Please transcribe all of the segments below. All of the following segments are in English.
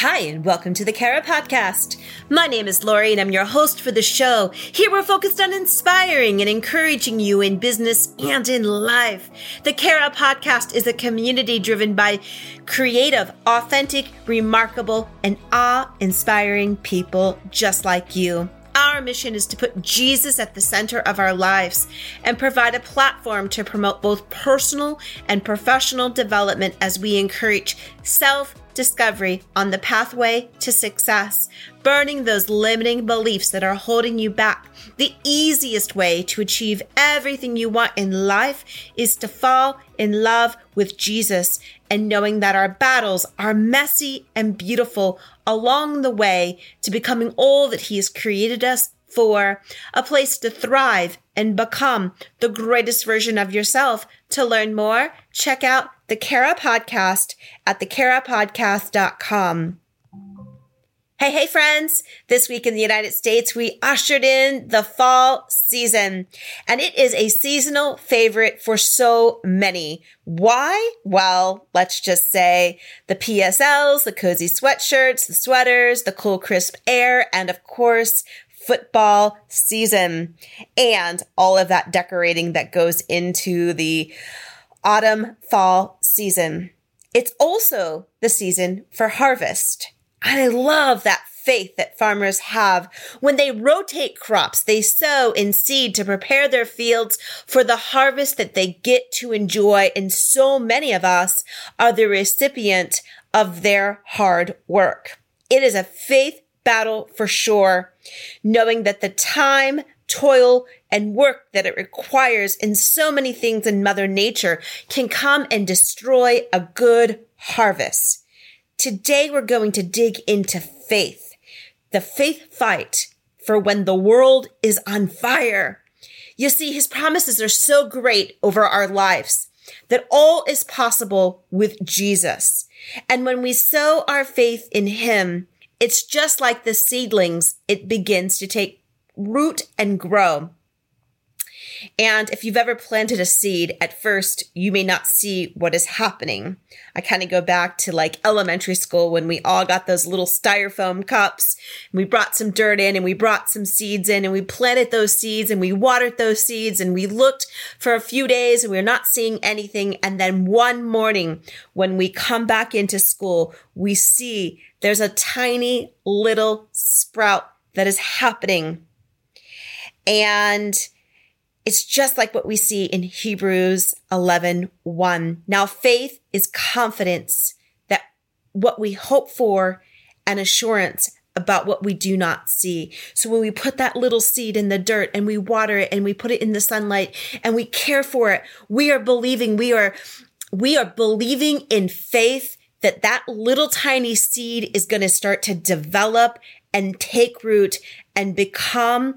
Hi, and welcome to the Kara Podcast. My name is Lori, and I'm your host for the show. Here we're focused on inspiring and encouraging you in business and in life. The Kara Podcast is a community driven by creative, authentic, remarkable, and awe inspiring people just like you. Our mission is to put Jesus at the center of our lives and provide a platform to promote both personal and professional development as we encourage self discovery on the pathway to success, burning those limiting beliefs that are holding you back. The easiest way to achieve everything you want in life is to fall in love with Jesus and knowing that our battles are messy and beautiful along the way to becoming all that He has created us for, a place to thrive and become the greatest version of yourself. To learn more, check out the Kara Podcast at thekarapodcast.com. Hey, hey, friends. This week in the United States, we ushered in the fall season, and it is a seasonal favorite for so many. Why? Well, let's just say the PSLs, the cozy sweatshirts, the sweaters, the cool, crisp air, and of course, football season and all of that decorating that goes into the autumn fall season. It's also the season for harvest. And I love that faith that farmers have when they rotate crops, they sow and seed to prepare their fields for the harvest that they get to enjoy. And so many of us are the recipient of their hard work. It is a faith battle for sure, knowing that the time, toil, and work that it requires in so many things in Mother Nature can come and destroy a good harvest. Today we're going to dig into faith, the faith fight for when the world is on fire. You see, his promises are so great over our lives that all is possible with Jesus. And when we sow our faith in him, it's just like the seedlings, it begins to take root and grow. And if you've ever planted a seed, at first you may not see what is happening. I kind of go back to like elementary school when we all got those little styrofoam cups and we brought some dirt in and we brought some seeds in and we planted those seeds and we watered those seeds and we looked for a few days and we are not seeing anything. And then one morning when we come back into school, we see there's a tiny little sprout that is happening. And it's just like what we see in Hebrews 11, 1. Now faith is confidence that what we hope for and assurance about what we do not see. So when we put that little seed in the dirt and we water it and we put it in the sunlight and we care for it, we are believing, we are, we are believing in faith that that little tiny seed is going to start to develop and take root and become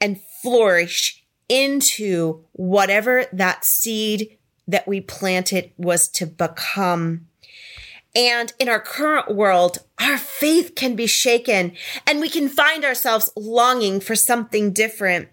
and flourish into whatever that seed that we planted was to become. And in our current world, our faith can be shaken and we can find ourselves longing for something different.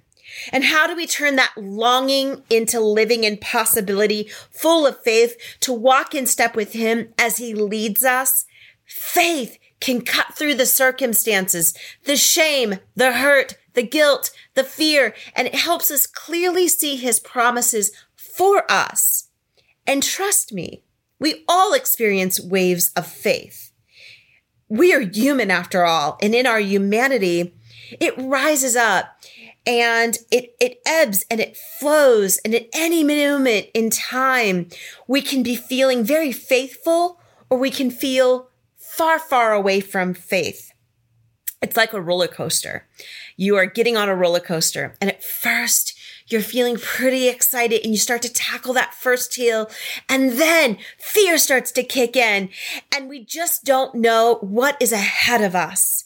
And how do we turn that longing into living in possibility, full of faith, to walk in step with Him as He leads us? Faith can cut through the circumstances, the shame, the hurt, the guilt, the fear, and it helps us clearly see his promises for us. And trust me, we all experience waves of faith. We are human after all, and in our humanity, it rises up and it, it ebbs and it flows. And at any moment in time, we can be feeling very faithful or we can feel far, far away from faith. It's like a roller coaster you are getting on a roller coaster. And at first, you're feeling pretty excited and you start to tackle that first hill. And then fear starts to kick in and we just don't know what is ahead of us.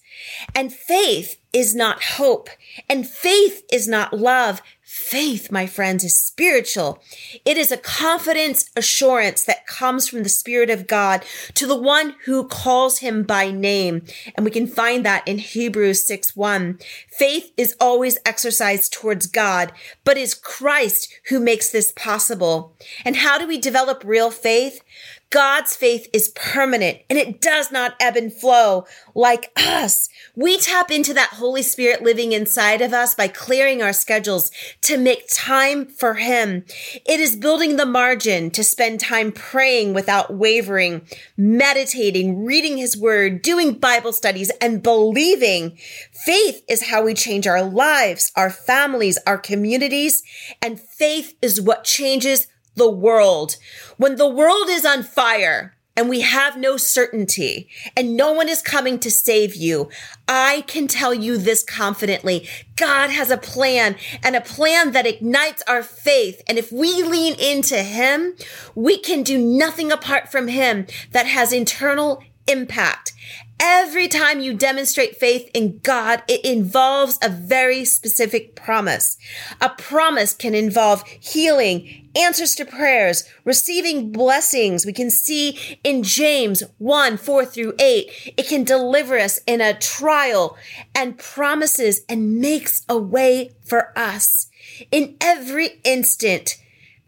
And faith is not hope and faith is not love. Faith, my friends, is spiritual. It is a confidence assurance that comes from the Spirit of God to the one who calls him by name. And we can find that in Hebrews 6 1. Faith is always exercised towards God, but is Christ who makes this possible. And how do we develop real faith? God's faith is permanent and it does not ebb and flow like us. We tap into that Holy Spirit living inside of us by clearing our schedules to make time for Him. It is building the margin to spend time praying without wavering, meditating, reading His Word, doing Bible studies, and believing. Faith is how we change our lives, our families, our communities, and faith is what changes the world. When the world is on fire and we have no certainty and no one is coming to save you, I can tell you this confidently. God has a plan and a plan that ignites our faith. And if we lean into him, we can do nothing apart from him that has internal impact. Every time you demonstrate faith in God, it involves a very specific promise. A promise can involve healing, answers to prayers, receiving blessings. We can see in James 1, 4 through 8. It can deliver us in a trial and promises and makes a way for us. In every instant,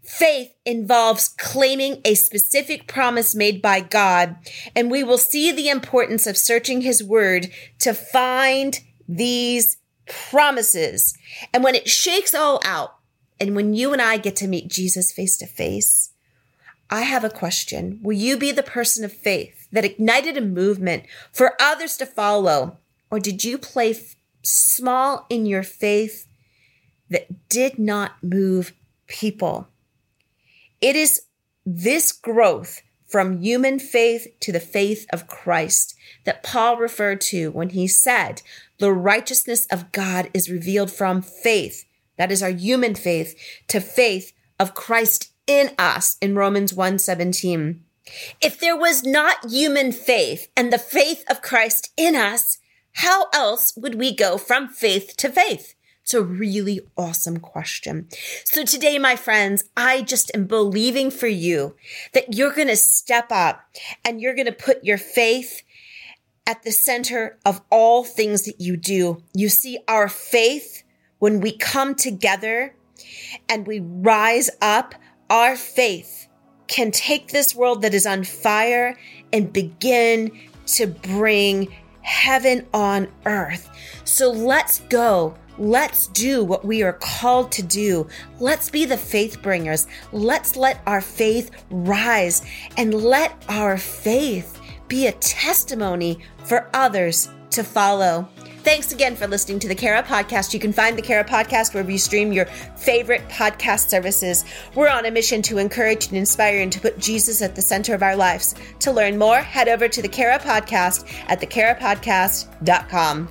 Faith involves claiming a specific promise made by God, and we will see the importance of searching His Word to find these promises. And when it shakes all out, and when you and I get to meet Jesus face to face, I have a question. Will you be the person of faith that ignited a movement for others to follow? Or did you play f- small in your faith that did not move people? It is this growth from human faith to the faith of Christ that Paul referred to when he said, the righteousness of God is revealed from faith. That is our human faith to faith of Christ in us in Romans 1:17. If there was not human faith and the faith of Christ in us, how else would we go from faith to faith? It's a really awesome question. So today, my friends, I just am believing for you that you're going to step up and you're going to put your faith at the center of all things that you do. You see, our faith, when we come together and we rise up, our faith can take this world that is on fire and begin to bring heaven on earth. So let's go Let's do what we are called to do. Let's be the faith bringers. Let's let our faith rise and let our faith be a testimony for others to follow. Thanks again for listening to the Kara Podcast. You can find the Kara Podcast wherever you stream your favorite podcast services. We're on a mission to encourage and inspire and to put Jesus at the center of our lives. To learn more, head over to the Kara Podcast at thekarapodcast.com.